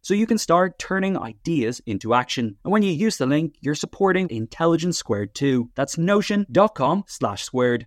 So you can start start turning ideas into action. And when you use the link, you're supporting Intelligence Squared too. That's notion.com slash squared.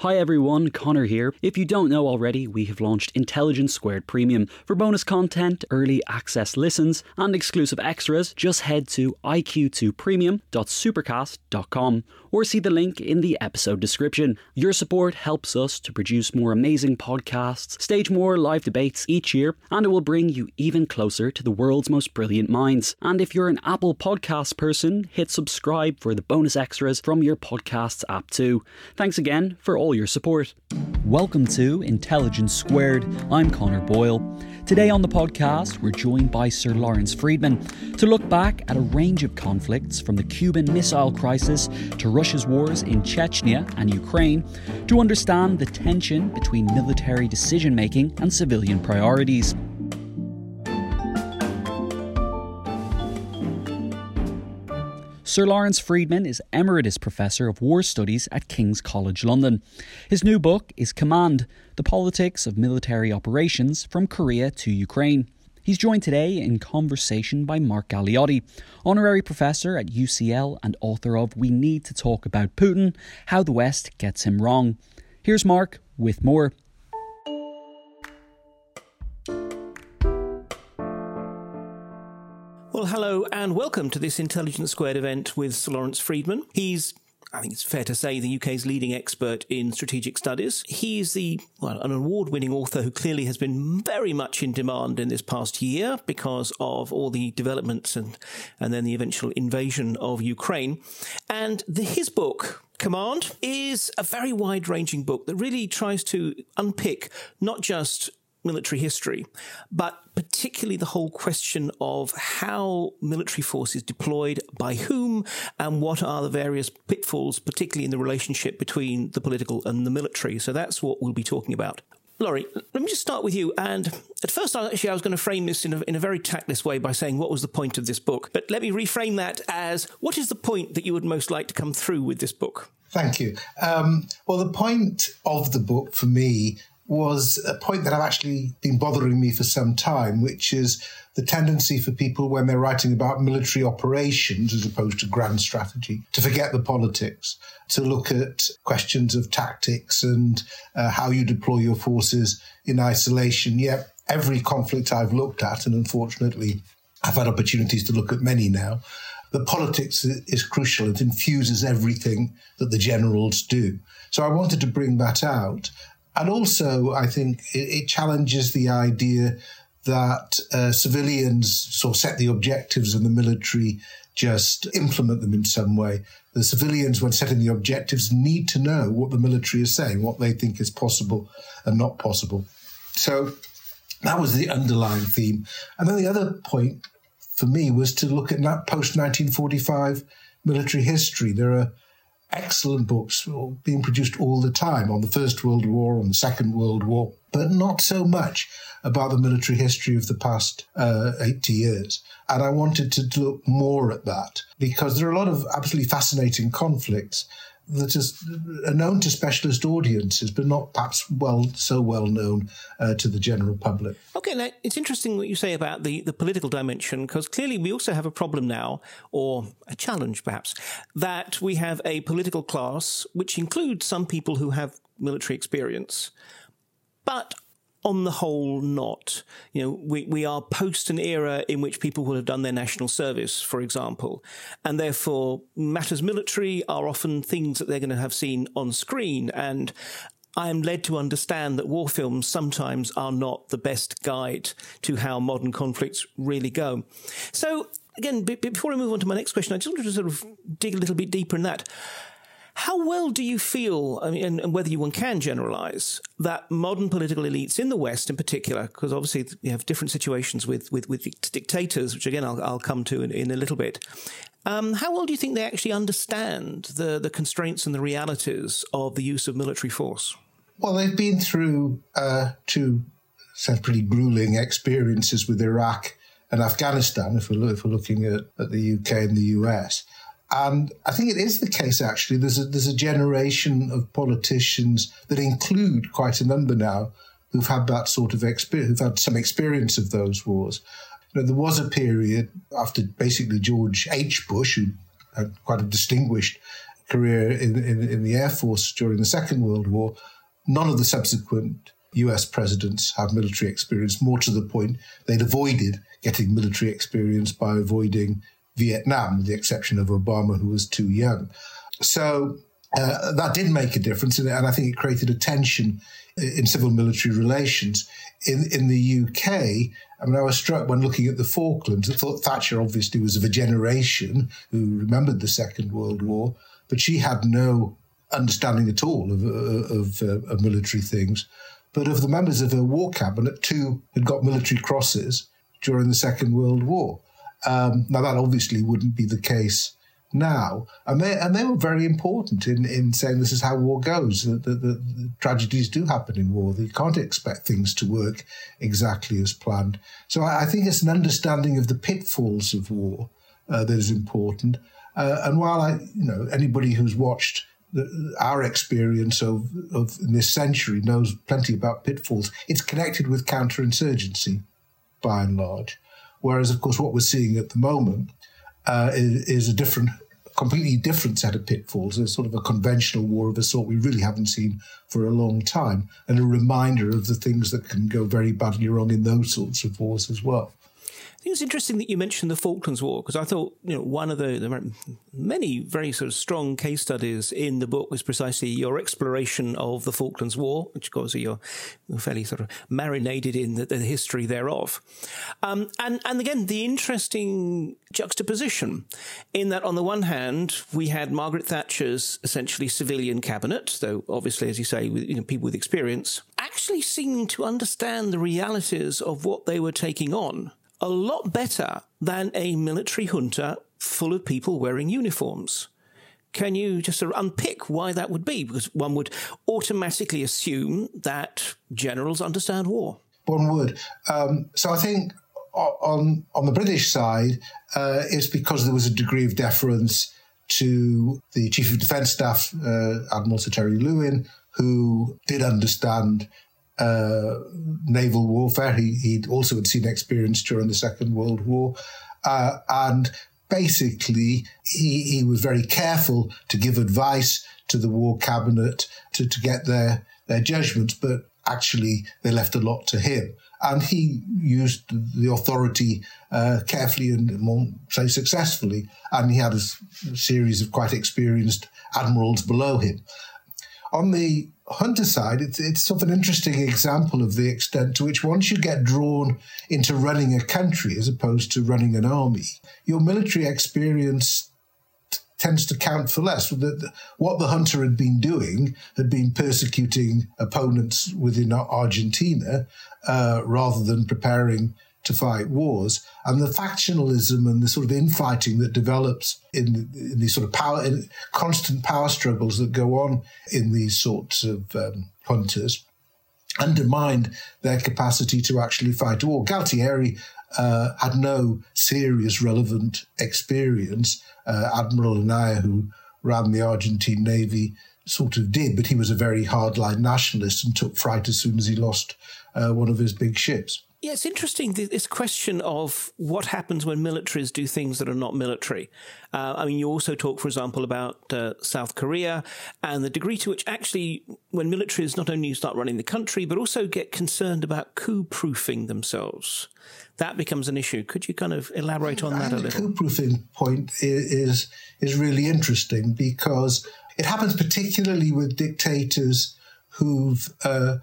Hi everyone, Connor here. If you don't know already, we have launched Intelligence Squared Premium. For bonus content, early access listens, and exclusive extras, just head to iq2premium.supercast.com or see the link in the episode description. Your support helps us to produce more amazing podcasts, stage more live debates each year, and it will bring you even closer to the world's most brilliant minds. And if you're an Apple Podcast person, hit subscribe for the bonus extras from your podcasts app too. Thanks again for all your support. Welcome to Intelligence Squared. I'm Connor Boyle. Today on the podcast, we're joined by Sir Lawrence Freedman to look back at a range of conflicts from the Cuban Missile Crisis to Russia's wars in Chechnya and Ukraine to understand the tension between military decision making and civilian priorities. Sir Lawrence Freedman is Emeritus Professor of War Studies at King's College London. His new book is Command The Politics of Military Operations from Korea to Ukraine. He's joined today in conversation by Mark Galeotti, Honorary Professor at UCL and author of We Need to Talk About Putin How the West Gets Him Wrong. Here's Mark with more. Well, hello and welcome to this Intelligence Squared event with Sir Lawrence Freedman. He's I think it's fair to say, the UK's leading expert in strategic studies. He's the well, an award-winning author who clearly has been very much in demand in this past year because of all the developments and and then the eventual invasion of Ukraine. And the, his book, Command, is a very wide-ranging book that really tries to unpick not just military history, but particularly the whole question of how military force is deployed, by whom, and what are the various pitfalls, particularly in the relationship between the political and the military. So that's what we'll be talking about. Laurie, let me just start with you. And at first, actually, I was going to frame this in a, in a very tactless way by saying, what was the point of this book? But let me reframe that as, what is the point that you would most like to come through with this book? Thank you. Um, well, the point of the book for me was a point that I've actually been bothering me for some time, which is the tendency for people when they're writing about military operations as opposed to grand strategy to forget the politics, to look at questions of tactics and uh, how you deploy your forces in isolation. Yet every conflict I've looked at, and unfortunately I've had opportunities to look at many now, the politics is crucial. It infuses everything that the generals do. So I wanted to bring that out and also, I think it, it challenges the idea that uh, civilians sort of set the objectives and the military just implement them in some way. The civilians, when setting the objectives, need to know what the military is saying, what they think is possible and not possible. So that was the underlying theme. And then the other point for me was to look at post 1945 military history. There are excellent books being produced all the time on the First World War, on the Second World War, but not so much about the military history of the past uh, 80 years. And I wanted to look more at that because there are a lot of absolutely fascinating conflicts that is known to specialist audiences, but not perhaps well so well known uh, to the general public. Okay, now it's interesting what you say about the, the political dimension, because clearly we also have a problem now, or a challenge perhaps, that we have a political class which includes some people who have military experience, but on the whole, not. You know, we, we are post an era in which people will have done their national service, for example, and therefore matters military are often things that they're going to have seen on screen. And I am led to understand that war films sometimes are not the best guide to how modern conflicts really go. So, again, b- before I move on to my next question, I just wanted to sort of dig a little bit deeper in that. How well do you feel, I mean, and, and, whether you one can generalize, that modern political elites in the West in particular, because obviously you have different situations with, with, with dictators, which again I'll, I'll come to in, in a little bit. Um, how well do you think they actually understand the, the constraints and the realities of the use of military force? Well, they've been through uh, two pretty grueling experiences with Iraq and Afghanistan, if we're, if we're looking at, at the UK and the US. And I think it is the case, actually. There's a, there's a generation of politicians that include quite a number now who've had that sort of experience, who've had some experience of those wars. You know, there was a period after basically George H. Bush, who had quite a distinguished career in, in, in the Air Force during the Second World War. None of the subsequent US presidents have military experience. More to the point, they'd avoided getting military experience by avoiding Vietnam, with the exception of Obama, who was too young. So uh, that did make a difference, and, I think it created a tension in civil military relations. In, in the UK, I mean, I was struck when looking at the Falklands. I thought Thatcher obviously was of a generation who remembered the Second World War, but she had no understanding at all of, of, uh, of military things. But of the members of her war cabinet, two had got military crosses during the Second World War. Um, now, that obviously wouldn't be the case now. And they, and they were very important in, in saying this is how war goes. The, the, the, tragedies do happen in war. that You can't expect things to work exactly as planned. So I, I think it's an understanding of the pitfalls of war uh, that is important. Uh, and while I, you know, anybody who's watched the, our experience of, of this century knows plenty about pitfalls, it's connected with counterinsurgency by and large. Whereas, of course, what we're seeing at the moment uh, is, is, a different, completely different set of pitfalls. It's sort of a conventional war of a sort we really haven't seen for a long time, and a reminder of the things that can go very badly wrong in those sorts of wars as well. I think it's interesting that you mentioned the Falklands War because I thought you know one of the, the, many very sort of strong case studies in the book was precisely your exploration of the Falklands War, which of course you're fairly sort of marinated in the, the history thereof, um, and and again the interesting juxtaposition in that on the one hand we had Margaret Thatcher's essentially civilian cabinet, though obviously as you say with you know, people with experience, actually seeming to understand the realities of what they were taking on a lot better than a military junta full of people wearing uniforms. Can you just sort of unpick why that would be? Because one would automatically assume that generals understand war. One would. Um, so I think on on the British side, uh, it's because there was a degree of deference to the Chief of Defence Staff, uh, Admiral Sir Terry Lewin, who did understand uh, naval warfare. He, he also had seen experience during the Second World War. Uh, and basically, he, he was very careful to give advice to the war cabinet to, to get their, their judgments, but actually, they left a lot to him. And he used the authority uh, carefully and so successfully. And he had a series of quite experienced admirals below him. On the junta side, it's, it's sort of an interesting example of the extent to which once you get drawn into running a country as opposed to running an army, your military experience t- tends to count for less. what the junta had been doing had been persecuting opponents within Argentina uh, rather than preparing to fight wars. And the factionalism and the sort of infighting that develops in, in these sort of power, constant power struggles that go on in these sorts of um, juntas undermined their capacity to actually fight a war. Galtieri uh, had no serious relevant experience. Uh, Admiral Anaya, who ran the Argentine Navy sort of did, but he was a very hardline nationalist and took fright as soon as he lost uh, one of his big ships. Yeah, it's interesting this question of what happens when militaries do things that are not military. Uh, I mean, you also talk, for example, about uh, South Korea and the degree to which actually, when militaries not only start running the country, but also get concerned about coup proofing themselves, that becomes an issue. Could you kind of elaborate on that a little? The coup proofing point is, is really interesting because it happens particularly with dictators who've uh,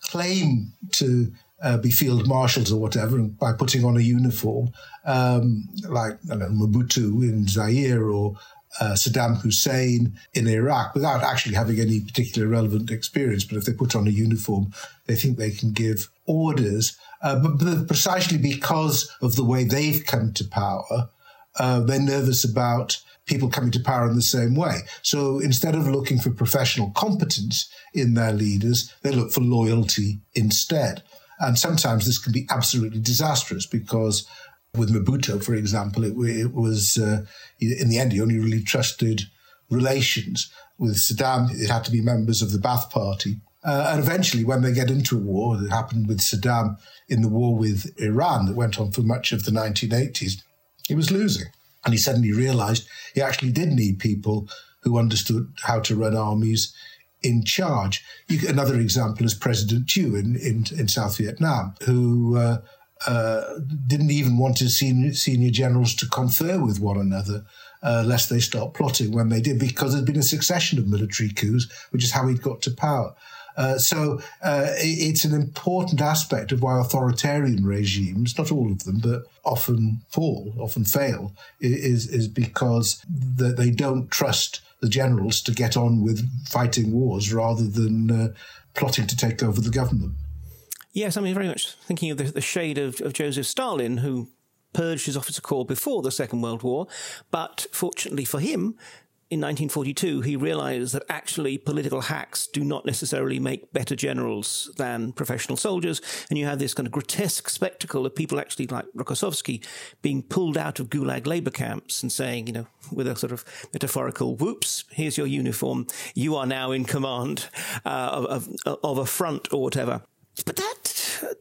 claim to uh, be field marshals or whatever by putting on a uniform, um, like know, Mobutu in Zaire or uh, Saddam Hussein in Iraq, without actually having any particular relevant experience. But if they put on a uniform, they think they can give orders. Uh, but, but, precisely because of the way they've come to power, uh, they're nervous about people coming to power in the same way. So instead of looking for professional competence in their leaders, they look for loyalty instead. And sometimes this can be absolutely disastrous because with Mobutu, for example, it, it was, uh, in the end, he only really trusted relations. With Saddam, it had to be members of the Ba'ath Party. Uh, and eventually, when they get into a war, it happened with Saddam in the war with Iran that went on for much of the 1980s, he was losing. And he suddenly realized he actually did need people who understood how to run armies in charge. You, another example is President Thieu in, in, in South Vietnam, who uh, uh, didn't even want his senior, senior generals to confer with one another. Uh, lest they start plotting when they did, because there'd been a succession of military coups, which is how he'd got to power. Uh, so uh, it's an important aspect of why authoritarian regimes, not all of them, but often fall, often fail, is is because they don't trust the generals to get on with fighting wars rather than uh, plotting to take over the government. Yes, I mean, very much thinking of the, the shade of, of Joseph Stalin, who purged his officer corps before the Second World War, but fortunately for him, in 1942, he realized that actually political hacks do not necessarily make better generals than professional soldiers. And you have this kind of grotesque spectacle of people actually like Rokossovsky being pulled out of gulag labor camps and saying, you know, with a sort of metaphorical whoops, here's your uniform. You are now in command uh, of, of, of a front or whatever. But that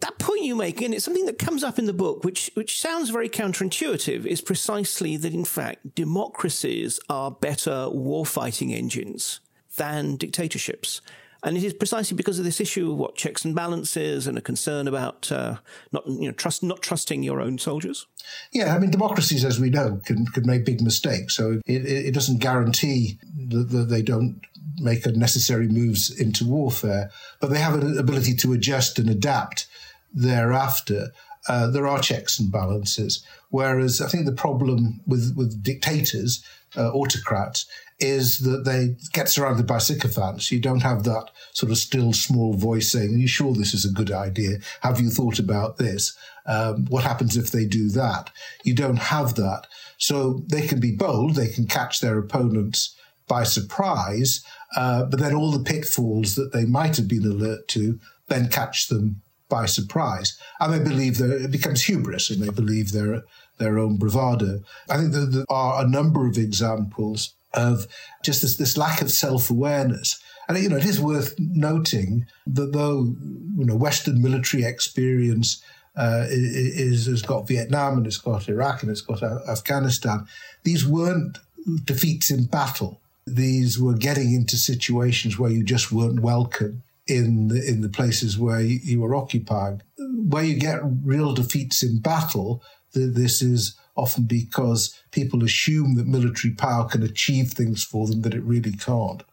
that point you make, and it's something that comes up in the book, which which sounds very counterintuitive, is precisely that in fact democracies are better warfighting engines than dictatorships. And it is precisely because of this issue of what checks and balances and a concern about uh, not you know trust not trusting your own soldiers. Yeah, I mean democracies, as we know, can can make big mistakes. So it, it doesn't guarantee that, that they don't make unnecessary moves into warfare, but they have an ability to adjust and adapt thereafter. Uh, there are checks and balances. Whereas I think the problem with, with dictators, uh, autocrats, is that they get surrounded by sycophants. You don't have that sort of still small voice saying, Are you sure this is a good idea? Have you thought about this? Um, what happens if they do that? You don't have that. So they can be bold, they can catch their opponents by surprise, uh, but then all the pitfalls that they might have been alert to then catch them by surprise. And they believe that it becomes hubris and they believe their, their own bravado. I think there are a number of examples of just this, this lack of self awareness. And you know, it is worth noting that though you know Western military experience uh, is has got Vietnam and it's got Iraq and it's got Afghanistan, these weren't defeats in battle these were getting into situations where you just weren't welcome in the, in the places where you, you were occupying. Where you get real defeats in battle, this is often because people assume that military power can achieve things for them that it really can't.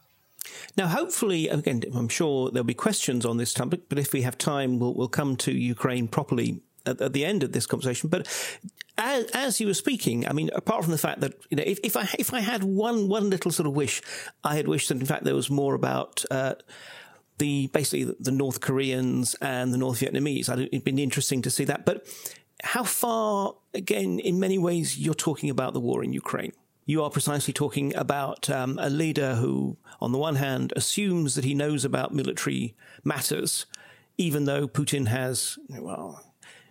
Now, hopefully, again, I'm sure there'll be questions on this topic, but if we have time, we'll, we'll come to Ukraine properly at, at, the end of this conversation. But as, as, you were speaking, I mean, apart from the fact that you know, if, if I if I had one one little sort of wish, I had wished that in fact there was more about. Uh, the basically the North Koreans and the North Vietnamese. It'd been interesting to see that. But how far, again, in many ways, you're talking about the war in Ukraine. You are precisely talking about um, a leader who, on the one hand, assumes that he knows about military matters, even though Putin has, well,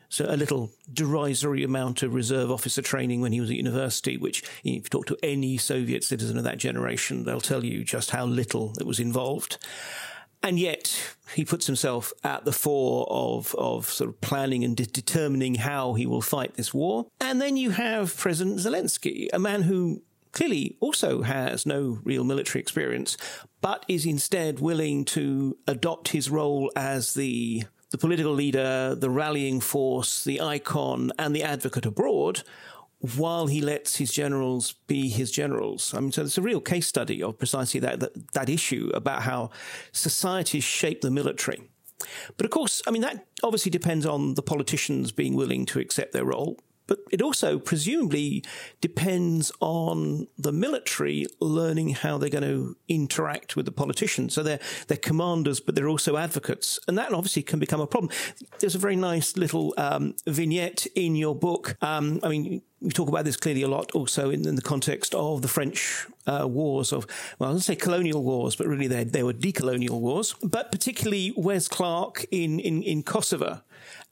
so a little derisory amount of reserve officer training when he was at university, which if you talk to any Soviet citizen of that generation, they'll tell you just how little it was involved. And yet he puts himself at the fore of, of sort of planning and de- determining how he will fight this war. And then you have President Zelensky, a man who clearly also has no real military experience, but is instead willing to adopt his role as the the political leader, the rallying force, the icon, and the advocate abroad, while he lets his generals be his generals. I mean, so it's a real case study of precisely that, that, that issue about how societies shape the military. But of course, I mean, that obviously depends on the politicians being willing to accept their role. But it also presumably depends on the military learning how they're going to interact with the politicians. So they're, they're commanders, but they're also advocates. And that obviously can become a problem. There's a very nice little um, vignette in your book. Um, I mean, we talk about this clearly a lot also in, in the context of the French uh, wars of, well, I was say colonial wars, but really they, they were decolonial wars. But particularly Wes Clark in, in, in Kosovo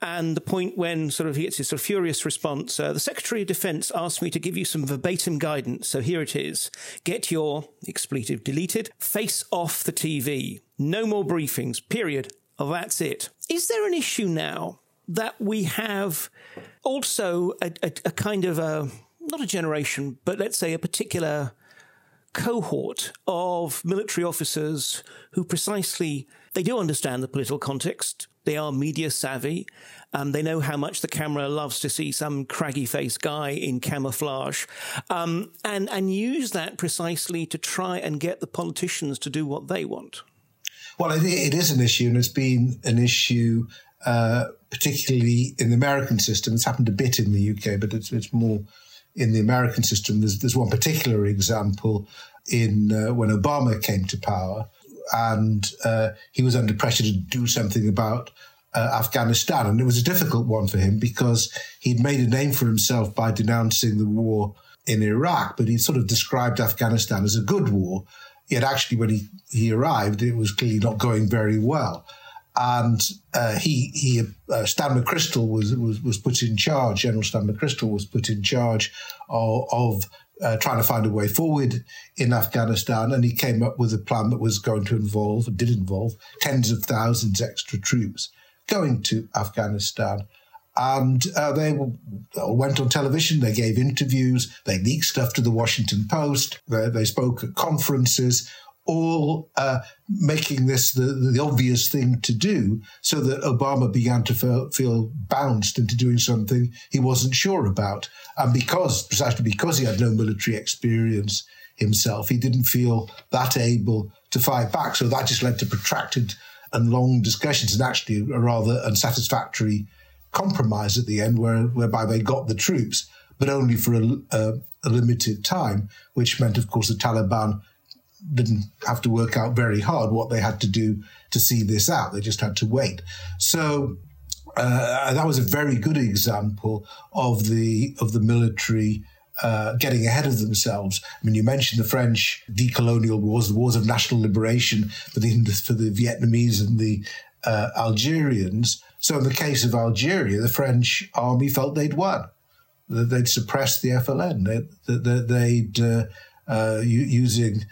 and the point when sort of he gets his sort of furious response, uh, the Secretary of Defense asked me to give you some verbatim guidance. So here it is. Get your expletive deleted face off the TV. No more briefings, period. Oh, that's it. Is there an issue now that we have also a, a, a kind of a, not a generation, but let's say a particular cohort of military officers who precisely they do understand the political context they are media savvy. Um, they know how much the camera loves to see some craggy faced guy in camouflage, um, and and use that precisely to try and get the politicians to do what they want. Well, it, it is an issue, and it's been an issue, uh, particularly in the American system. It's happened a bit in the UK, but it's, it's more in the American system. There's, there's one particular example in uh, when Obama came to power and uh, he was under pressure to do something about uh, Afghanistan. And it was a difficult one for him because he'd made a name for himself by denouncing the war in Iraq, but he sort of described Afghanistan as a good war. Yet actually, when he, he arrived, it was clearly not going very well. And uh, he, he uh, Stan McChrystal was, was, was put in charge, General Stan McChrystal was put in charge of, of uh, trying to find a way forward in Afghanistan, and he came up with a plan that was going to involve, did involve, tens of thousands extra troops going to Afghanistan. And uh, they went on television, they gave interviews, they leaked stuff to the Washington Post, they, they spoke at conferences, all uh, making this the, the obvious thing to do so that Obama began to feel, feel bounced into doing something he wasn't sure about. And because, precisely because he had no military experience himself, he didn't feel that able to fight back. So that just led to protracted and long discussions and actually a rather unsatisfactory compromise at the end where, whereby they got the troops, but only for a, a, a limited time, which meant, of course, the Taliban didn't have to work out very hard what they had to do to see this out. They just had to wait. So uh, that was a very good example of the of the military uh, getting ahead of themselves. I mean, you mentioned the French decolonial wars, the wars of national liberation for the for the Vietnamese and the uh, Algerians. So, in the case of Algeria, the French army felt they'd won. That they'd suppressed the FLN. That they'd, uh, uh, using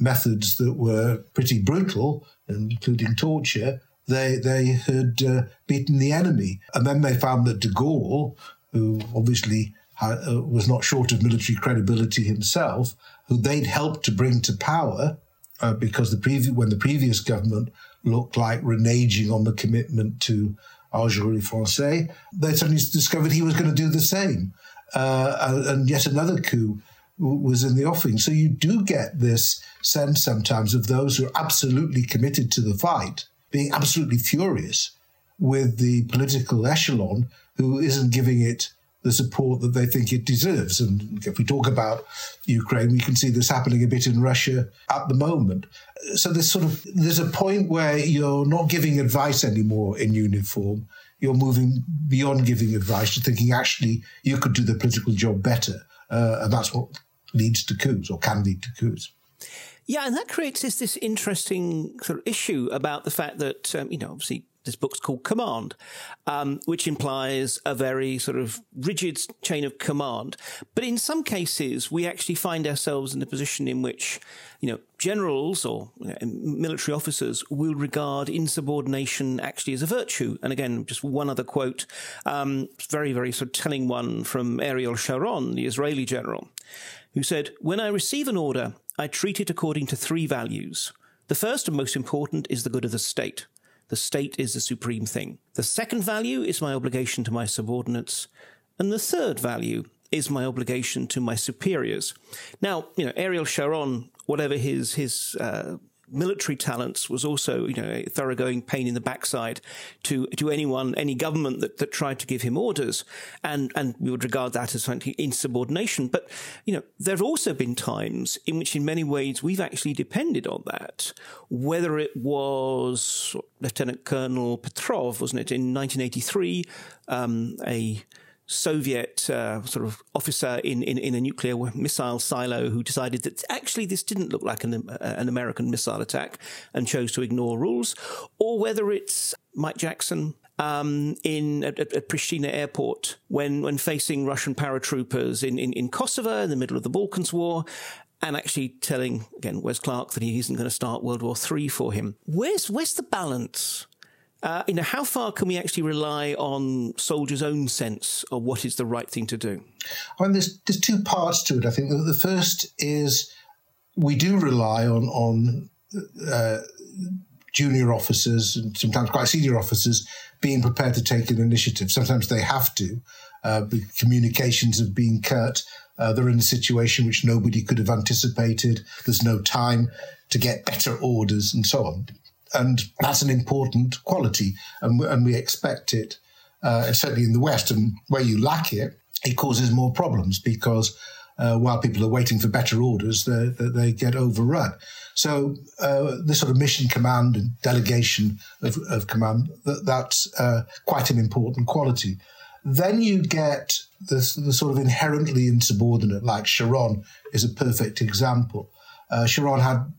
methods that were pretty brutal, including torture, they they had uh, beaten the enemy. And then they found that de Gaulle, who obviously uh, was not short of military credibility himself, who they'd helped to bring to power, uh, because the previous when the previous government looked like reneging on the commitment to Algérie Français, they suddenly discovered he was going to do the same. Uh, and yet another coup was in the offing. So you do get this sense sometimes of those who are absolutely committed to the fight being absolutely furious with the political echelon who isn't giving it the support that they think it deserves. And if we talk about Ukraine, we can see this happening a bit in Russia at the moment. So there's sort of there's a point where you're not giving advice anymore in uniform. You're moving beyond giving advice to thinking actually you could do the political job better, uh, and that's what leads to coups or can lead to coups. Yeah, and that creates this, this interesting sort of issue about the fact that, um, you know, obviously this book's called Command, um, which implies a very sort of rigid chain of command. But in some cases, we actually find ourselves in a position in which, you know, generals or you know, military officers will regard insubordination actually as a virtue. And again, just one other quote, um, very, very sort of telling one from Ariel Sharon, the Israeli general, who said, When I receive an order, I treat it according to three values. The first and most important is the good of the state. The state is the supreme thing. The second value is my obligation to my subordinates. And the third value is my obligation to my superiors. Now, you know, Ariel Sharon, whatever his his uh, military talents was also, you know, a thoroughgoing pain in the backside to, to anyone, any government that, that tried to give him orders. And, and we would regard that as something insubordination. But, you know, there have also been times in which in many ways we've actually depended on that, whether it was Lieutenant Colonel Petrov, wasn't it, in 1983, um, a Soviet uh, sort of officer in, in, in, a nuclear missile silo who decided that actually this didn't look like an, uh, an American missile attack and chose to ignore rules, or whether it's Mike Jackson um, in at, at, Pristina airport when when facing Russian paratroopers in, in, in Kosovo in the middle of the Balkans War, and actually telling again Wes Clark that he isn't going to start World War Three for him. Where's where's the balance? Uh, you know, how far can we actually rely on soldiers' own sense of what is the right thing to do? I mean, there's there's two parts to it. I think the first is we do rely on on uh, junior officers and sometimes quite senior officers being prepared to take an initiative. Sometimes they have to. Uh, communications have been cut. Uh, they're in a situation which nobody could have anticipated. There's no time to get better orders and so on and that's an important quality, and, and we expect it. Uh, certainly in the West, and where you lack it, it causes more problems because uh, while people are waiting for better orders, they, they get overrun. So uh, this sort of mission command and delegation of, of command, that, that's uh, quite an important quality. Then you get the, the sort of inherently insubordinate, like Sharon is a perfect example. Uh, Sharon had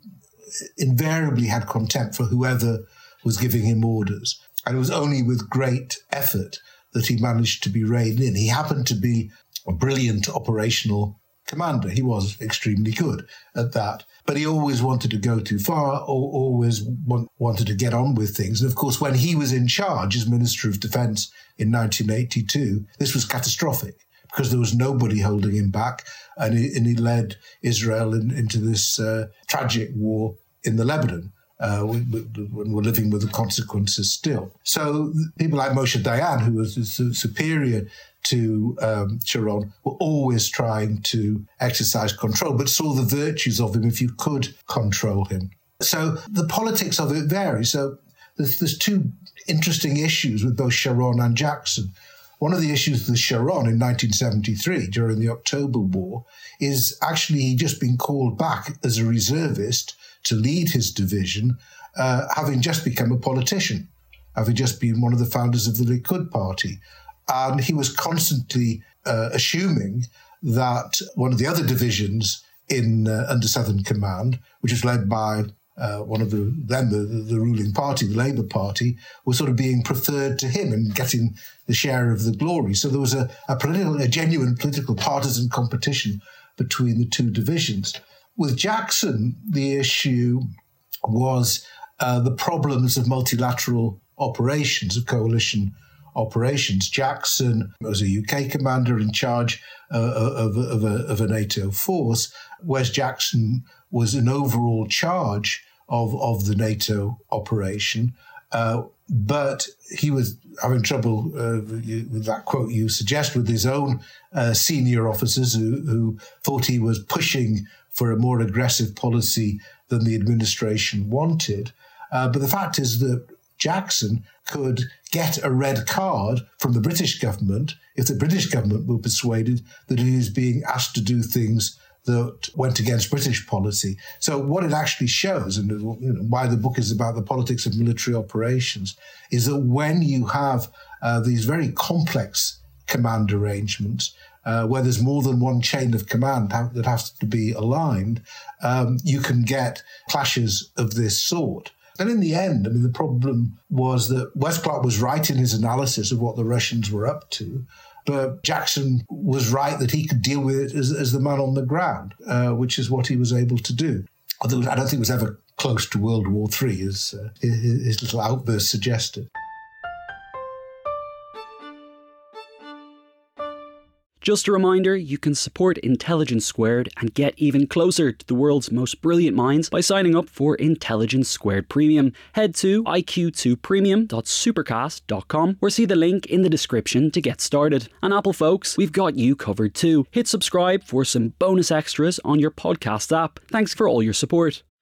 invariably had contempt for whoever was giving him orders. And it was only with great effort that he managed to be reined in. He happened to be a brilliant operational commander. He was extremely good at that. But he always wanted to go too far, or always want, wanted to get on with things. And of course, when he was in charge as Minister of Defense in 1982, this was catastrophic because there was nobody holding him back, and he, and he led Israel in, into this uh, tragic war in the Lebanon. Uh, when we're living with the consequences still. So people like Moshe Dayan, who was superior to um, Sharon, were always trying to exercise control, but saw the virtues of him if you could control him. So the politics of it vary. So there's, there's two interesting issues with both Sharon and Jackson. One of the issues with Sharon in 1973 during the October War is actually he just been called back as a reservist to lead his division, uh, having just become a politician, having just been one of the founders of the Likud party. And he was constantly uh, assuming that one of the other divisions in uh, under Southern Command, which was led by uh, one of the then the, the, ruling party, the Labour Party, was sort of being preferred to him and getting the share of the glory. So there was a, a political, a genuine political partisan competition between the two divisions. With Jackson, the issue was uh, the problems of multilateral operations, of coalition operations. Jackson was a UK commander in charge uh, of, of, a, of, a, NATO force, whereas Jackson was an overall charge of, of the NATO operation. Uh, but he was having trouble uh, with that quote you suggest with his own uh, senior officers who, who, thought he was pushing for a more aggressive policy than the administration wanted. Uh, but the fact is that Jackson could get a red card from the British government if the British government were persuaded that he was being asked to do things that went against British policy. So what it actually shows, and why the book is about the politics of military operations, is that when you have uh, these very complex command arrangements, uh, where there's more than one chain of command that has to be aligned, um, you can get clashes of this sort. And in the end, I mean, the problem was that Wes Clark was right in his analysis of what the Russians were up to. But Jackson was right that he could deal with it as, as the man on the ground, uh, which is what he was able to do. Although I don't think it was ever close to World War III, as uh, his little outburst suggested. Just a reminder, you can support Intelligence Squared and get even closer to the world's most brilliant minds by signing up for Intelligence Squared Premium. Head to iq2premium.supercast.com or see the link in the description to get started. And Apple folks, we've got you covered too. Hit subscribe for some bonus extras on your podcast app. Thanks for all your support.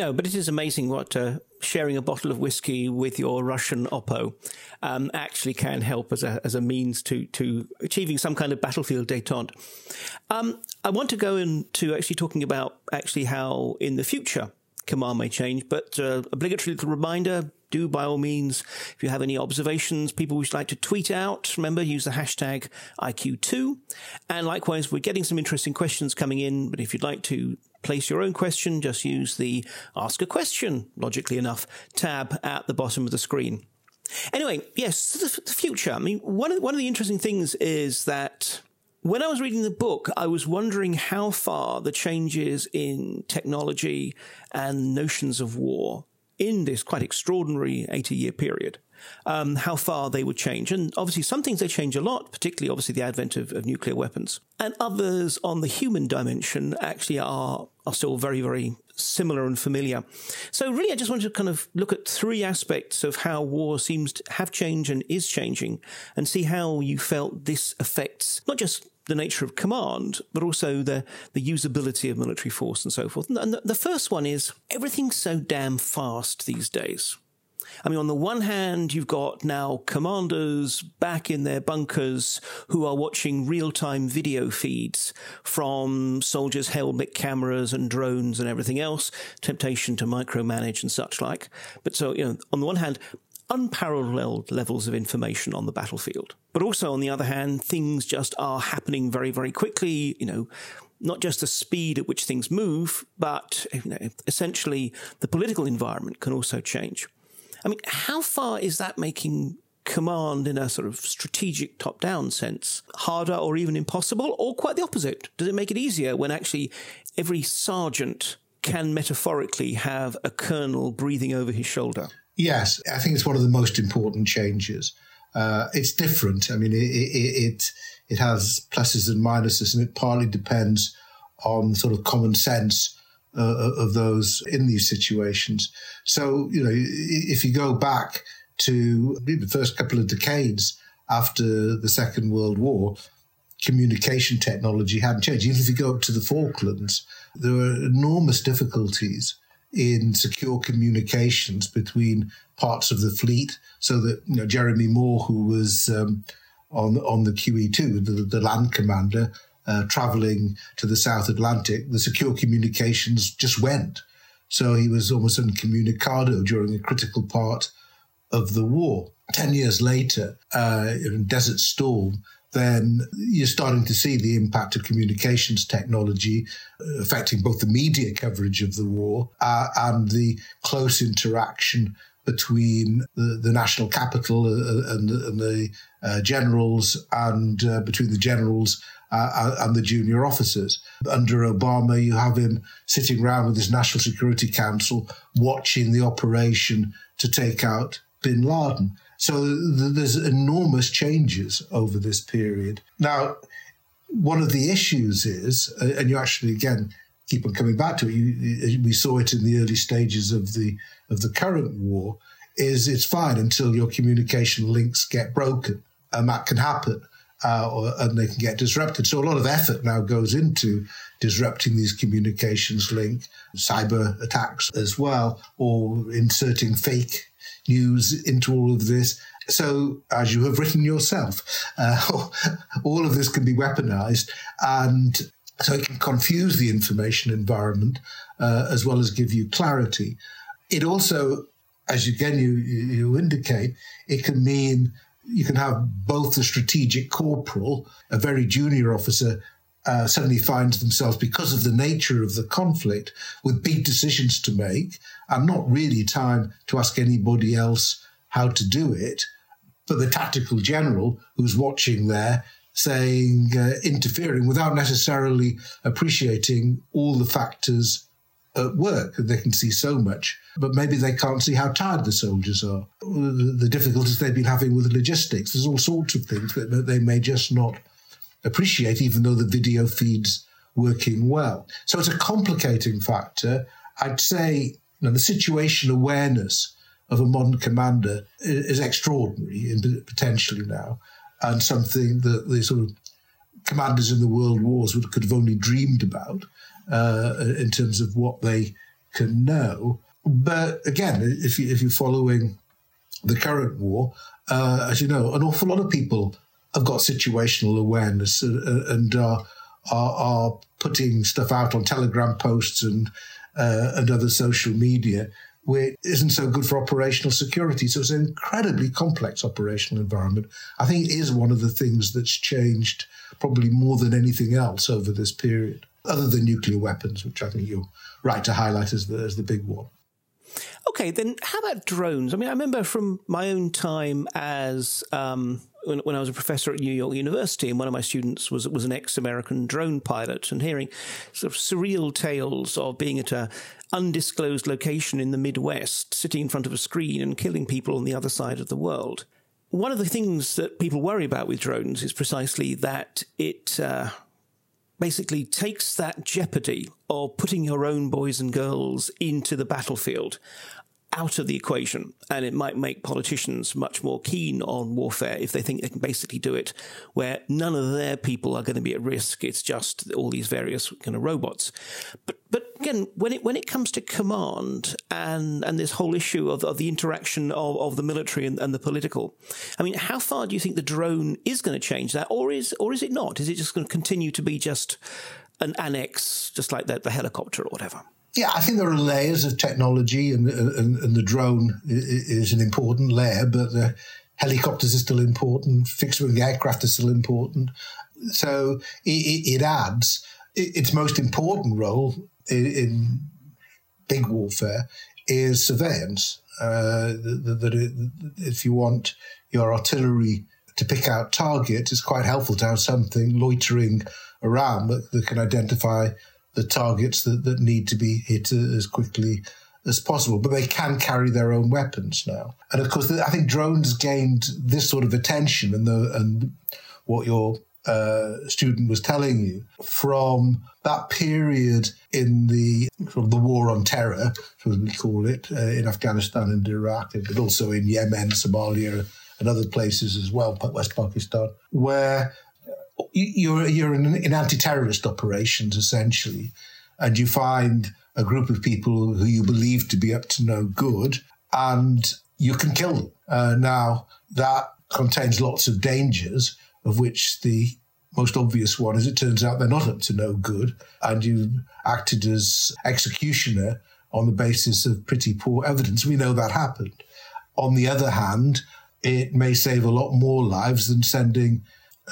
No, but it is amazing what uh, sharing a bottle of whiskey with your Russian Oppo um, actually can help as a as a means to to achieving some kind of battlefield détente. Um, I want to go into actually talking about actually how in the future command may change, but uh, obligatory little reminder. Do by all means, if you have any observations, people would like to tweet out, remember, use the hashtag IQ2. And likewise, we're getting some interesting questions coming in, but if you'd like to place your own question, just use the Ask a Question, logically enough, tab at the bottom of the screen. Anyway, yes, the, future. I mean, one of, one of the interesting things is that when I was reading the book, I was wondering how far the changes in technology and notions of war in this quite extraordinary 80 year period um, how far they would change. And obviously, some things they change a lot, particularly obviously the advent of, of nuclear weapons. And others on the human dimension actually are, are still very, very similar and familiar. So really, I just wanted to kind of look at three aspects of how war seems to have changed and is changing and see how you felt this affects not just the nature of command, but also the, the usability of military force and so forth. And the, the first one is everything's so damn fast these days. I mean, on the one hand, you've got now commanders back in their bunkers who are watching real time video feeds from soldiers' helmet cameras and drones and everything else, temptation to micromanage and such like. But so, you know, on the one hand, unparalleled levels of information on the battlefield. But also, on the other hand, things just are happening very, very quickly, you know, not just the speed at which things move, but you know, essentially the political environment can also change. I mean, how far is that making command in a sort of strategic top down sense harder or even impossible, or quite the opposite? Does it make it easier when actually every sergeant can metaphorically have a colonel breathing over his shoulder? Yes, I think it's one of the most important changes. Uh, it's different. I mean, it, it, it, it has pluses and minuses, and it partly depends on sort of common sense uh, of those in these situations. So, you know, if you go back to the first couple of decades after the Second World War, communication technology hadn't changed. Even if you go up to the Falklands, there were enormous difficulties in secure communications between parts of the fleet. So that you know, Jeremy Moore, who was um, on on the QE2, the, the land commander, uh, traveling to the South Atlantic, the secure communications just went. So he was almost incommunicado during a critical part of the war. Ten years later, uh, in Desert Storm, then you're starting to see the impact of communications technology uh, affecting both the media coverage of the war uh, and the close interaction between the, the national capital uh, and, and, the uh, generals and uh, between the generals uh, and the junior officers. Under Obama, you have him sitting around with his National Security Council watching the operation to take out bin Laden. So th- there's enormous changes over this period. Now, one of the issues is, uh, and you actually again keep on coming back to it. You, we saw it in the early stages of the of the current war. Is it's fine until your communication links get broken, and that can happen uh, or, and they can get disrupted. So a lot of effort now goes into disrupting these communications link, cyber attacks as well, or inserting fake news into all of this. So, as you have written yourself, uh, all of this can be weaponized, and so it can confuse the information environment uh, as well as give you clarity. It also, as again you, you indicate, it can mean you can have both the strategic corporal, a very junior officer, uh, suddenly finds themselves, because of the nature of the conflict, with big decisions to make and not really time to ask anybody else how to do it. But the tactical general who's watching there saying, uh, interfering without necessarily appreciating all the factors at work. They can see so much, but maybe they can't see how tired the soldiers are, the, difficulties they've been having with logistics. There's all sorts of things that, they may just not appreciate, even though the video feed's working well. So it's a complicating factor. I'd say you know, the situation awareness of a modern commander is extraordinary potentially now, and something that the sort of commanders in the world wars would, could have only dreamed about uh, in terms of what they can know. But again, if, you, if you're following the current war, uh, as you know, an awful lot of people have got situational awareness and, and are, are, are putting stuff out on Telegram posts and uh, and other social media, which isn't so good for operational security. So it's an incredibly complex operational environment. I think it is one of the things that's changed probably more than anything else over this period other than nuclear weapons, which I think you're right to highlight as the, as the big one. Okay, then how about drones? I mean, I remember from my own time as um, when, when, I was a professor at New York University, and one of my students was was an ex-American drone pilot, and hearing sort of surreal tales of being at a undisclosed location in the Midwest, sitting in front of a screen and killing people on the other side of the world. One of the things that people worry about with drones is precisely that it. Uh, basically takes that jeopardy of putting your own boys and girls into the battlefield out of the equation. And it might make politicians much more keen on warfare if they think they can basically do it where none of their people are going to be at risk. It's just all these various kind of robots. But, but again, when it, when it comes to command and, and this whole issue of, of the interaction of, of the military and, and the political, I mean, how far do you think the drone is going to change that? Or is, or is it not? Is it just going to continue to be just an annex, just like the, the helicopter or whatever? Yeah, I think there are layers of technology, and, and, and the drone is an important layer, but the helicopters are still important, fixed wing aircraft are still important. So it, it adds its most important role in, in big warfare is surveillance. Uh, that, if you want your artillery to pick out targets, it's quite helpful to have something loitering around that, that can identify the targets that, that need to be hit as quickly as possible. But they can carry their own weapons now. And of course, I think drones gained this sort of attention and the and what you're uh, student was telling you from that period in the of the war on terror, as we call it, uh, in Afghanistan and Iraq, but also in Yemen, Somalia, and other places as well, West Pakistan, where you're you're in, in anti-terrorist operations essentially, and you find a group of people who you believe to be up to no good, and you can kill them. Uh, now that contains lots of dangers, of which the most obvious one is it turns out they're not up to no good, and you acted as executioner on the basis of pretty poor evidence. We know that happened. On the other hand, it may save a lot more lives than sending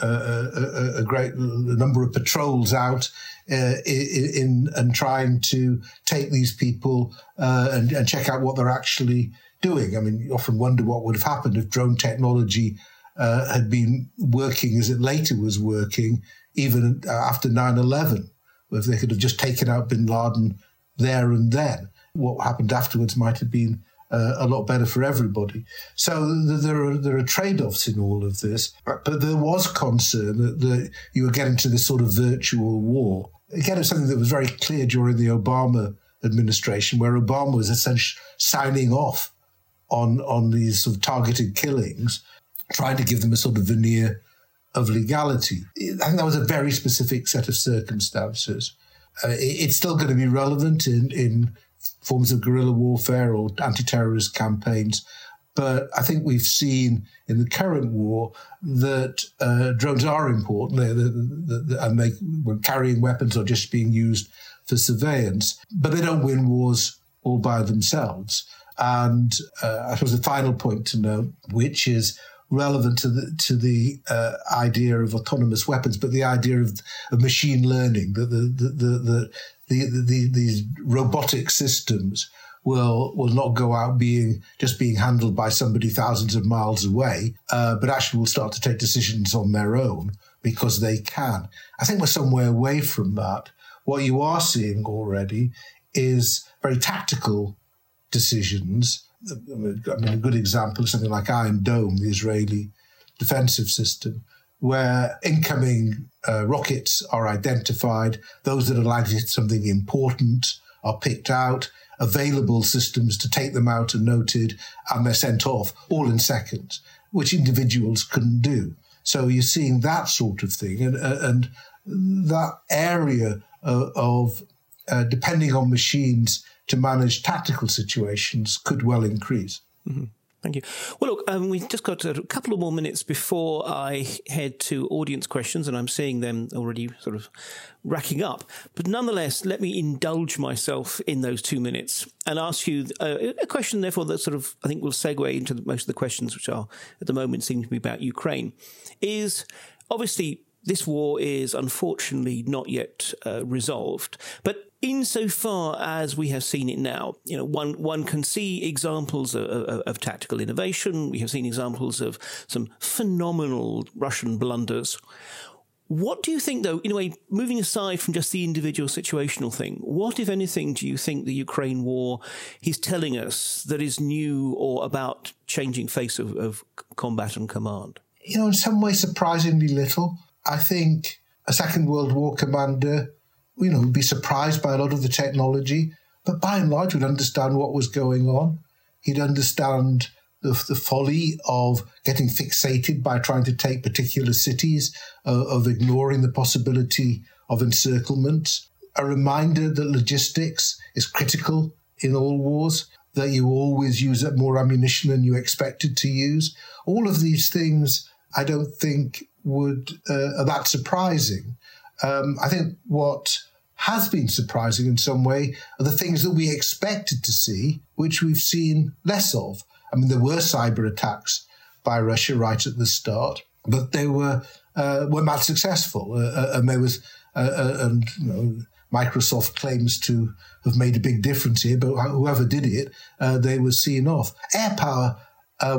a, a, great number of patrols out uh, in, and trying to take these people uh, and, and, check out what they're actually doing. I mean, you often wonder what would have happened if drone technology uh, had been working as it later was working, even after 9 11, if they could have just taken out bin Laden there and then. What happened afterwards might have been uh, a lot better for everybody. So there are there are trade offs in all of this, but there was concern that, that you were getting to this sort of virtual war. Again, it's something that was very clear during the Obama administration, where Obama was essentially signing off on on these sort of targeted killings, trying to give them a sort of veneer of legality. I think that was a very specific set of circumstances. Uh, it's still going to be relevant in in forms of guerrilla warfare or anti terrorist campaigns. But I think we've seen in the current war that uh, drones are important they're, they're, they're, and they were carrying weapons or just being used for surveillance. But they don't win wars all by themselves. And uh, I suppose the final point to note, which is relevant to the to the uh, idea of autonomous weapons, but the idea of, of machine learning, that the the, the, the the, the, these robotic systems will will not go out being just being handled by somebody thousands of miles away, uh, but actually will start to take decisions on their own because they can. I think we're somewhere away from that. What you are seeing already is very tactical decisions. I mean, a good example is something like Iron Dome, the Israeli defensive system, where incoming uh, rockets are identified, those that are likely to something important are picked out, available systems to take them out are noted, and they're sent off all in seconds, which individuals couldn't do. So you're seeing that sort of thing, and, uh, and that area uh, of uh, depending on machines to manage tactical situations could well increase. Mm-hmm. Thank you. Well, look, um, we've just got a couple of more minutes before I head to audience questions, and I'm seeing them already sort of racking up. But nonetheless, let me indulge myself in those two minutes and ask you uh, a question, therefore, that sort of I think will segue into most of the questions which are at the moment seem to be about Ukraine. Is obviously this war is unfortunately not yet uh, resolved, but insofar as we have seen it now, you know, one one can see examples of, of, of, tactical innovation. We have seen examples of some phenomenal Russian blunders. What do you think, though, in a way, moving aside from just the individual situational thing, what, if anything, do you think the Ukraine war is telling us that is new or about changing face of, of combat and command? You know, in some ways, surprisingly little. I think a Second World War commander you know, would be surprised by a lot of the technology, but by and large would understand what was going on. He'd understand the, the folly of getting fixated by trying to take particular cities, uh, of ignoring the possibility of encirclement. A reminder that logistics is critical in all wars, that you always use more ammunition than you expected to use. All of these things, I don't think, would uh, that surprising. Um, I think what has been surprising in some way are the things that we expected to see, which we've seen less of. I mean, there were cyber attacks by Russia right at the start, but they were uh, were not successful, uh, uh and there was uh, uh, and you know, Microsoft claims to have made a big difference here, but whoever did it, uh, they were seen off. Air power,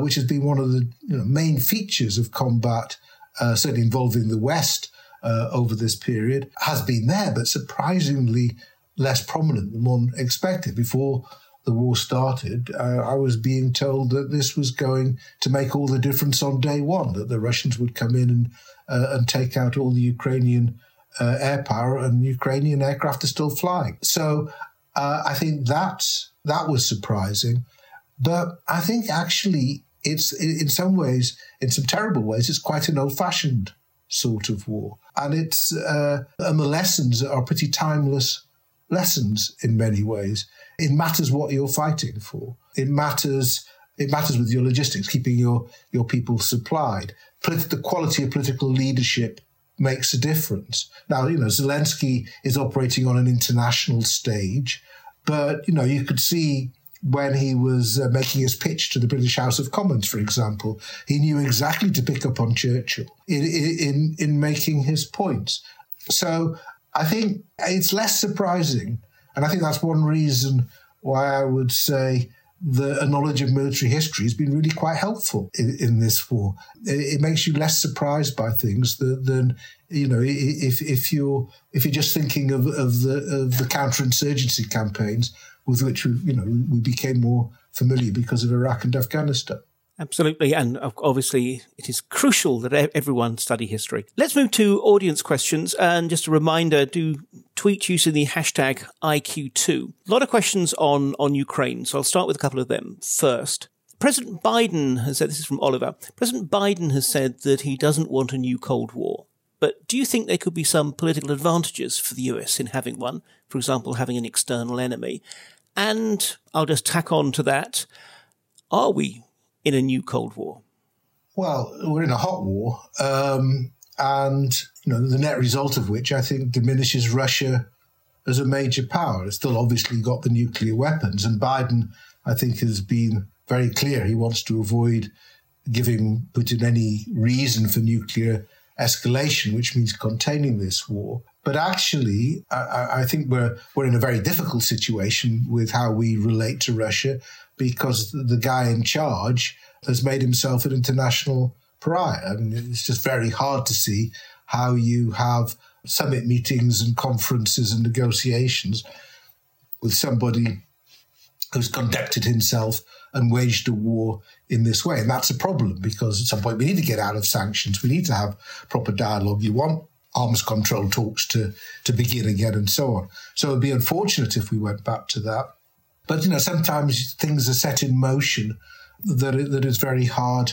which has been one of the you know, main features of combat, certainly involving the West uh, over this period has been there, but surprisingly less prominent than one expected. Before the war started, uh, I was being told that this was going to make all the difference on day one, that the Russians would come in and, uh, and take out all the Ukrainian uh, air power and Ukrainian aircraft are still flying. So uh, I think that's, that was surprising. But I think actually it's in some ways, in some terrible ways, it's quite an old fashioned sort of war. And it's, uh, and the lessons are pretty timeless lessons in many ways. It matters what you're fighting for. It matters. It matters with your logistics, keeping your your people supplied. the quality of political leadership makes a difference. Now, you know, Zelensky is operating on an international stage, but you know, you could see when he was uh, making his pitch to the British House of Commons, for example, he knew exactly to pick up on Churchill in in, in making his points. So I think it's less surprising. And I think that's one reason why I would say a knowledge of military history has been really quite helpful in, in this war. It, it, makes you less surprised by things than, than, you know if if you're if you're just thinking of, of the of the counterinsurgency campaigns with which we, you know we became more familiar because of Iraq and Afghanistan. Absolutely. And obviously, it is crucial that everyone study history. Let's move to audience questions. And just a reminder do tweet using the hashtag IQ2. A lot of questions on, on Ukraine. So I'll start with a couple of them first. President Biden has said, this is from Oliver, President Biden has said that he doesn't want a new Cold War. But do you think there could be some political advantages for the US in having one? For example, having an external enemy. And I'll just tack on to that. Are we in a new Cold War? Well, we're in a hot war, um, and you know the net result of which I think diminishes Russia as a major power. It's still obviously got the nuclear weapons, and Biden, I think, has been very clear he wants to avoid giving Putin any reason for nuclear escalation, which means containing this war. But actually, I, I, think we're we're in a very difficult situation with how we relate to Russia because the guy in charge has made himself an international pariah. I mean, it's just very hard to see how you have summit meetings and conferences and negotiations with somebody who's conducted himself and waged a war in this way. And that's a problem because at some point we need to get out of sanctions. We need to have proper dialogue. You want arms control talks to, to begin again and so on. So it would be unfortunate if we went back to that. But you know, sometimes things are set in motion that that is very hard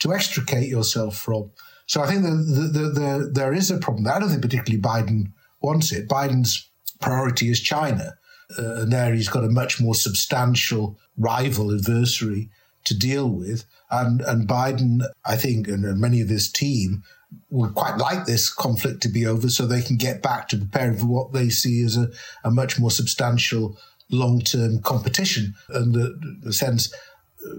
to extricate yourself from. So I think that the, the, the, there is a problem. I don't think particularly Biden wants it. Biden's priority is China, uh, and there he's got a much more substantial rival adversary to deal with. And and Biden, I think, and many of his team would quite like this conflict to be over so they can get back to preparing for what they see as a, a much more substantial long term competition. And the, the sense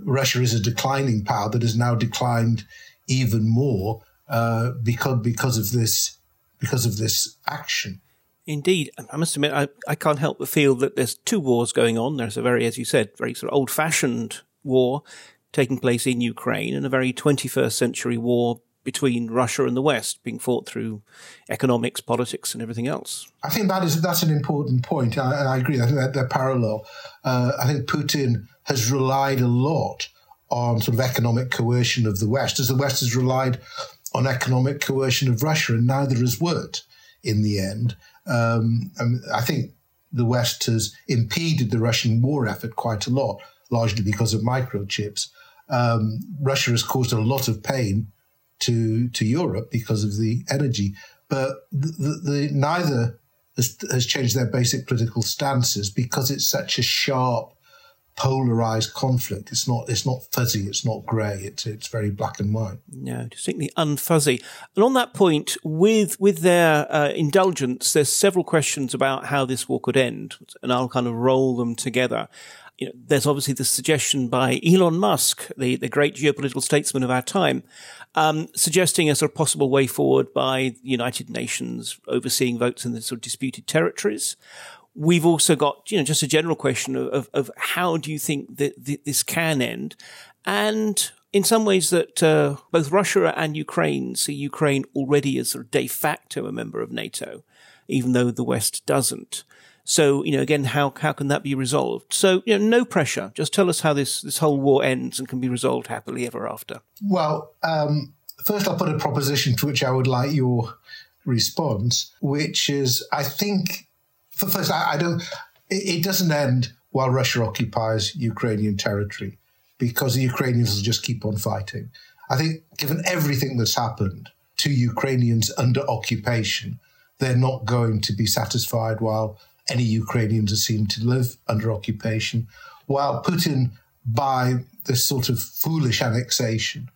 Russia is a declining power that has now declined even more uh, because because of this because of this action. Indeed, I must admit, I, I can't help but feel that there's two wars going on. There's a very, as you said, very sort of old fashioned war taking place in Ukraine and a very 21st century war between Russia and the West being fought through economics, politics, and everything else. I think that is that's an important point, and I, I agree. I think that they're parallel. Uh, I think Putin has relied a lot on sort of economic coercion of the West, as the West has relied on economic coercion of Russia, and neither has worked in the end. Um, I think the West has impeded the Russian war effort quite a lot, largely because of microchips. Um, Russia has caused a lot of pain to to Europe because of the energy. But the, the, the, neither has, has changed their basic political stances because it's such a sharp, polarized conflict. It's not it's not fuzzy. It's not grey. It's it's very black and white. No, distinctly unfuzzy. And on that point, with with their uh, indulgence, there's several questions about how this war could end, and I'll kind of roll them together you know, there's obviously the suggestion by Elon Musk, the, the great geopolitical statesman of our time, um, suggesting a sort of possible way forward by the United Nations overseeing votes in the sort of disputed territories. We've also got, you know, just a general question of, of, of how do you think that this can end? And in some ways that uh, both Russia and Ukraine see Ukraine already as sort of de facto a member of NATO, even though the West doesn't. So, you know, again, how, how can that be resolved? So, you know, no pressure. Just tell us how this, this whole war ends and can be resolved happily ever after. Well, um, first I'll put a proposition to which I would like your response, which is I think, for first, I, I don't, it, it doesn't end while Russia occupies Ukrainian territory because the Ukrainians will just keep on fighting. I think, given everything that's happened to Ukrainians under occupation, they're not going to be satisfied while any Ukrainians are seen to live under occupation, while Putin, by this sort of foolish annexation,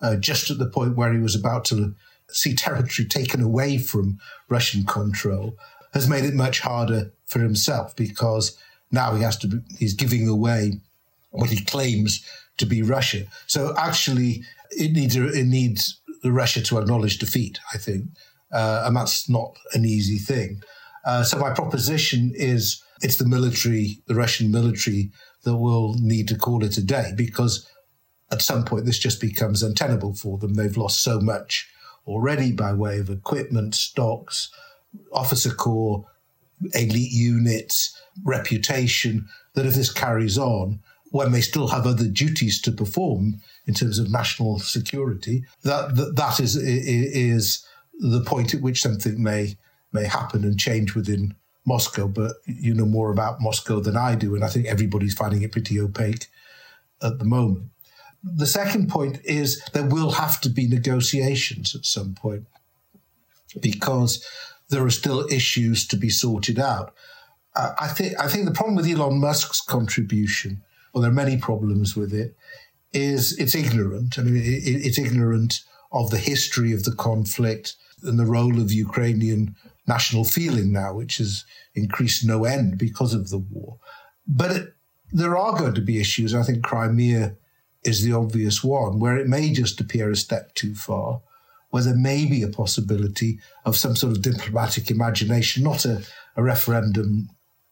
uh, just at the point where he was about to see territory taken away from Russian control, has made it much harder for himself because now he has to be, he's giving away what he claims to be Russia. So actually, it needs it needs Russia to acknowledge defeat. I think, uh, and that's not an easy thing. Uh, so my proposition is it's the military, the Russian military, that will need to call it a day because at some point this just becomes untenable for them. They've lost so much already by way of equipment, stocks, officer corps, elite units, reputation, that if this carries on, when they still have other duties to perform in terms of national security, that that, that is is the point at which something may may happen and change within Moscow. But you know more about Moscow than I do, and I think everybody's finding it pretty opaque at the moment. The second point is there will have to be negotiations at some point because there are still issues to be sorted out. Uh, I think I think the problem with Elon Musk's contribution, well, there are many problems with it, is it's ignorant. I mean, it, it's ignorant of the history of the conflict and the role of Ukrainian national feeling now, which has increased no end because of the war. But it, there are going to be issues. I think Crimea is the obvious one, where it may just appear a step too far, where there may be a possibility of some sort of diplomatic imagination, not a, a referendum,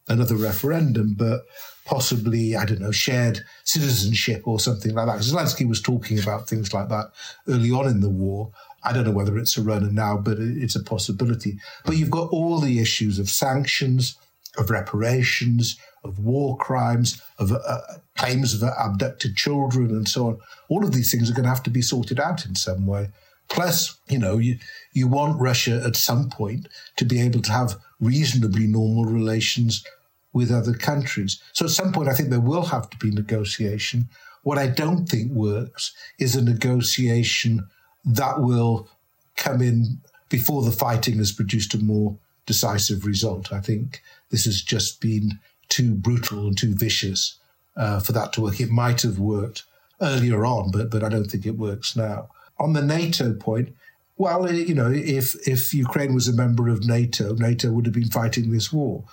another referendum, but possibly, I don't know, shared citizenship or something like that. Zelensky was talking about things like that early on in the war. I don't know whether it's a runner now, but it's a possibility. But you've got all the issues of sanctions, of reparations, of war crimes, of uh, claims of abducted children, and so on. All of these things are going to have to be sorted out in some way. Plus, you know, you, you want Russia at some point to be able to have reasonably normal relations with other countries. So at some point, I think there will have to be negotiation. What I don't think works is a negotiation that will come in before the fighting has produced a more decisive result. I think this has just been too brutal and too vicious uh, for that to work. It might have worked earlier on, but but I don't think it works now. On the NATO point, well, you know, if if Ukraine was a member of NATO, NATO would have been fighting this war,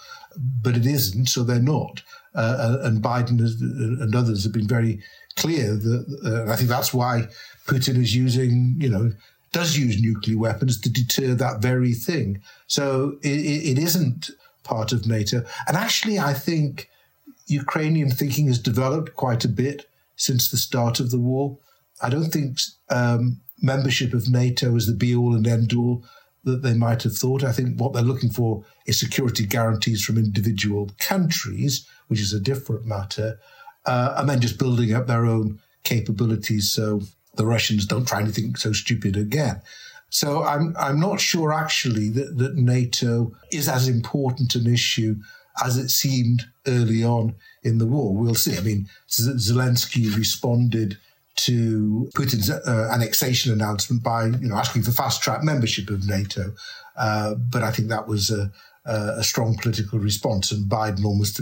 but it isn't, so they're not. Uh, and Biden and others have been very clear that uh, I think that's why Putin is using, you know, does use nuclear weapons to deter that very thing. So it, it isn't part of NATO. And actually, I think Ukrainian thinking has developed quite a bit since the start of the war. I don't think um, membership of NATO is the be all and end all that they might have thought. I think what they're looking for is security guarantees from individual countries, which is a different matter, uh, and then just building up their own capabilities so the Russians don't try anything so stupid again. So I'm I'm not sure actually that, that NATO is as important an issue as it seemed early on in the war. We'll see. I mean, Zelensky responded to Putin's uh, annexation announcement by you know asking for fast track membership of NATO, uh, but I think that was a, a, strong political response, and Biden almost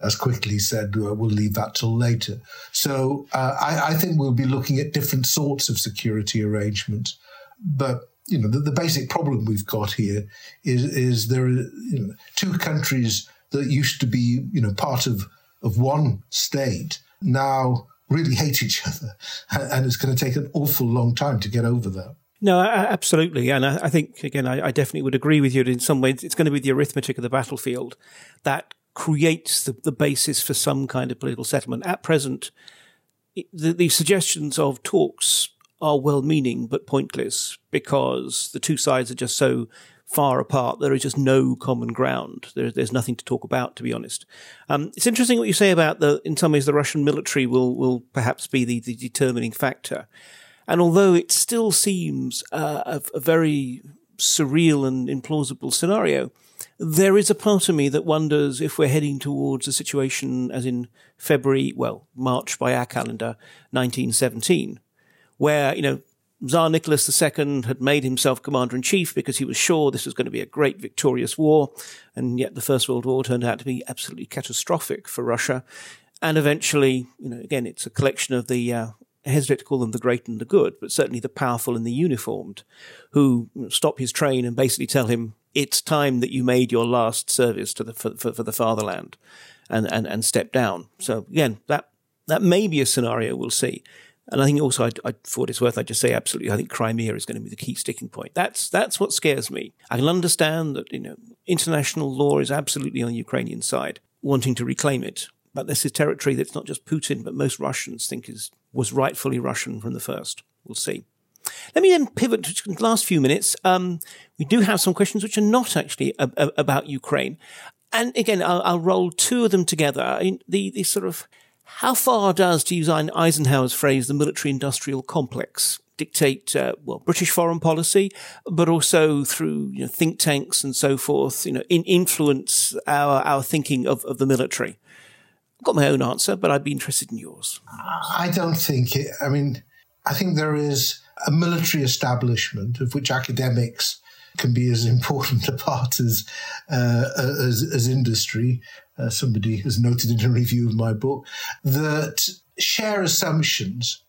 as quickly said, uh, we'll leave that till later. So uh, I, I, think we'll be looking at different sorts of security arrangements. But you know, the, the basic problem we've got here is is there are you know, two countries that used to be you know part of of one state now really hate each other, and it's going to take an awful long time to get over that. No, absolutely. And I, think, again, I, definitely would agree with you. In some ways, it's going to be the arithmetic of the battlefield that creates the, the basis for some kind of political settlement. At present, the, the suggestions of talks are well meaning but pointless because the two sides are just so far apart. There is just no common ground. There, there's nothing to talk about, to be honest. Um, it's interesting what you say about the, in some ways, the Russian military will, will perhaps be the, the determining factor. And although it still seems uh, a, a very surreal and implausible scenario, there is a part of me that wonders if we're heading towards a situation as in February, well, March by our calendar, 1917, where, you know, Tsar Nicholas II had made himself commander in chief because he was sure this was going to be a great victorious war. And yet the First World War turned out to be absolutely catastrophic for Russia. And eventually, you know, again, it's a collection of the, uh, I hesitate to call them the great and the good, but certainly the powerful and the uniformed who stop his train and basically tell him, it's time that you made your last service to the, for, for, for the fatherland and, and, and step down. So again, that, that may be a scenario we'll see. And I think also, I, I, for what it's worth, I just say absolutely. I think Crimea is going to be the key sticking point. That's that's what scares me. I can understand that you know international law is absolutely on the Ukrainian side, wanting to reclaim it. But this is territory that's not just Putin, but most Russians think is was rightfully Russian from the first. We'll see. Let me then pivot to the last few minutes. Um, we do have some questions which are not actually a, a, about Ukraine, and again, I'll, I'll, roll two of them together. The the sort of how far does, to use Eisenhower's phrase, the military industrial complex dictate, uh, well, British foreign policy, but also through you know, think tanks and so forth, you know, in influence our, our thinking of, of the military? I've got my own answer, but I'd be interested in yours. I don't think it, I mean, I think there is a military establishment of which academics can be as important a part as, uh, as, as industry uh, somebody has noted in a review of my book, that share assumptions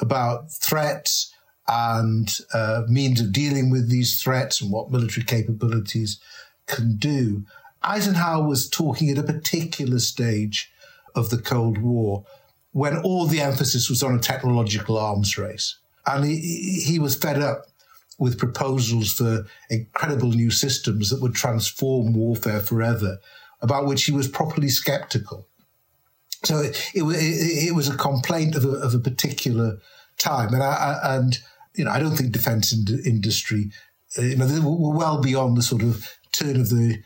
about threats and uh, means of dealing with these threats and what military capabilities can do. Eisenhower was talking at a particular stage of the Cold War when all the emphasis was on a technological arms race. And he, he was fed up with proposals for incredible new systems that would transform warfare forever about which he was properly skeptical. So it, it, it was a complaint of a, of a particular time, and I, and you know I don't think defence industry, uh, you know, we're well beyond the sort of turn of the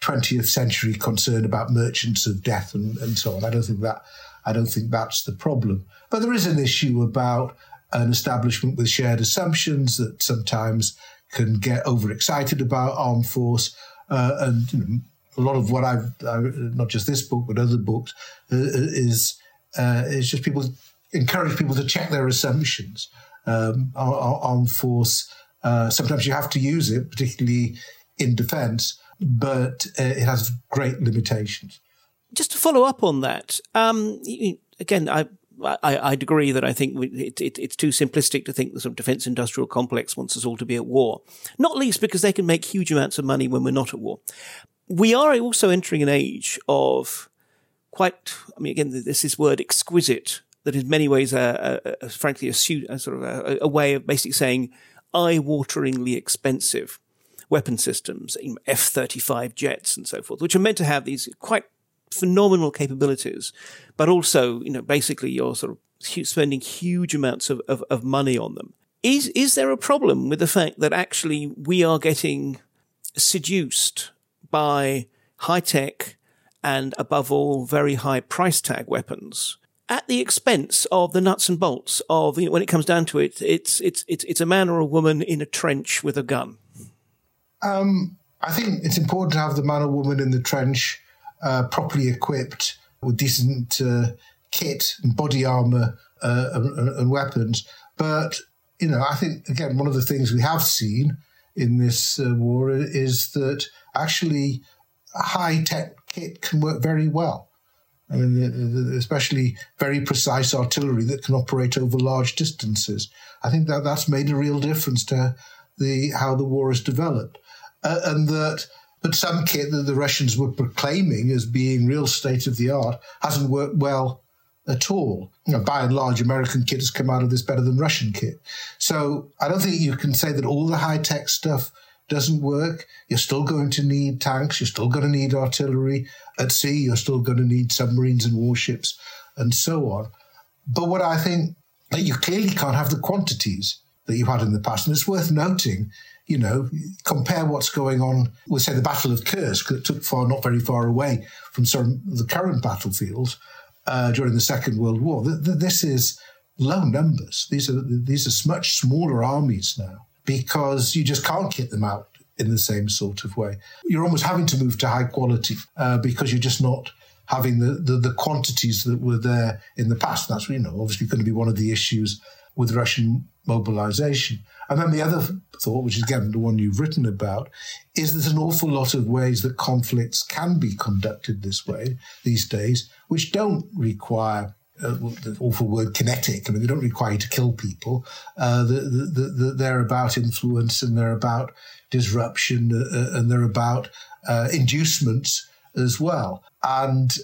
20th century concern about merchants of death and, and so on. I don't think that I don't think that's the problem. But there is an issue about an establishment with shared assumptions that sometimes can get overexcited about armed force uh, and you know, a lot of what I've, I, not just this book, but other books, uh, is uh, is just people encourage people to check their assumptions um, on, force. Uh, sometimes you have to use it, particularly in defence, but uh, it has great limitations. Just to follow up on that, um, again, I I, would agree that I think it, it, it's too simplistic to think the sort of defence industrial complex wants us all to be at war. Not least because they can make huge amounts of money when we're not at war we are also entering an age of quite, I mean, again, there's this is word exquisite that in many ways, uh, uh, frankly, a, a sort of a, a, way of basically saying eye-wateringly expensive weapon systems, F-35 jets and so forth, which are meant to have these quite phenomenal capabilities, but also, you know, basically you're sort of spending huge amounts of, of, of money on them. Is, is there a problem with the fact that actually we are getting seduced by high tech and above all, very high price tag weapons at the expense of the nuts and bolts of, you know, when it comes down to it, it's, it's, it's, it's a man or a woman in a trench with a gun. Um, I think it's important to have the man or woman in the trench uh, properly equipped with decent uh, kit and body armor uh, and, and, weapons. But, you know, I think, again, one of the things we have seen in this uh, war is that actually high tech kit can work very well. I mean, especially very precise artillery that can operate over large distances. I think that that's made a real difference to the how the war has developed, uh, and that. But some kit that the Russians were proclaiming as being real state of the art hasn't worked well at all. You know, by and large, American kit has come out of this better than Russian kit. So I don't think you can say that all the high tech stuff doesn't work, you're still going to need tanks, you're still going to need artillery. At sea, you're still going to need submarines and warships and so on. But what I think that you clearly can't have the quantities that you had in the past. And it's worth noting, you know, compare what's going on with, say, the Battle of Kursk that took far, not very far away from some the current battlefields uh, during the Second World War. This is low numbers. These are these are much smaller armies now because you just can't get them out in the same sort of way. You're almost having to move to high quality uh, because you're just not having the, the, the quantities that were there in the past. That's you know obviously going to be one of the issues with Russian mobilization. And then the other thought, which is again the one you've written about, is there's an awful lot of ways that conflicts can be conducted this way these days, which don't require uh, the awful word kinetic. I mean, they don't require you to kill people. Uh, the, the, the, they're about influence and they're about disruption uh, uh and they're about uh, inducements as well. And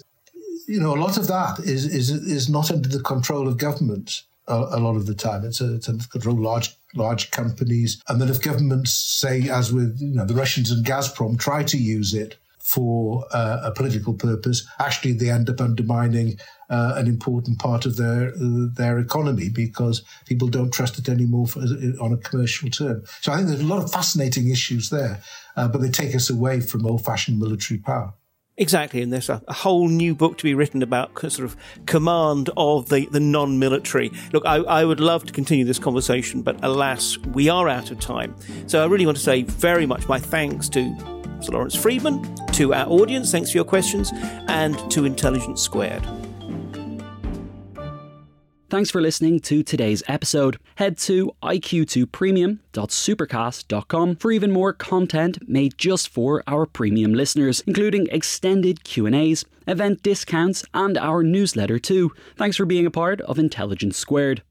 you know, a lot of that is is is not under the control of governments. A, a lot of the time, it's a, it's under control large large companies, and then if governments say, as with you know the Russians and Gazprom, try to use it for uh, a political purpose, actually they end up undermining uh, an important part of their uh, their economy because people don't trust it anymore for, on a commercial term. So I think there's a lot of fascinating issues there, uh, but they take us away from old-fashioned military power. Exactly, and there's a, a, whole new book to be written about sort of command of the, the non military. Look, I, I, would love to continue this conversation, but alas, we are out of time. So I really want to say very much my thanks to Sir Lawrence Freedman, to our audience, thanks for your questions, and to Intelligence Squared. Thanks for listening to today's episode. Head to iq2premium.supercast.com for even more content made just for our premium listeners, including extended Q&As, event discounts, and our newsletter too. Thanks for being a part of Intelligence Squared.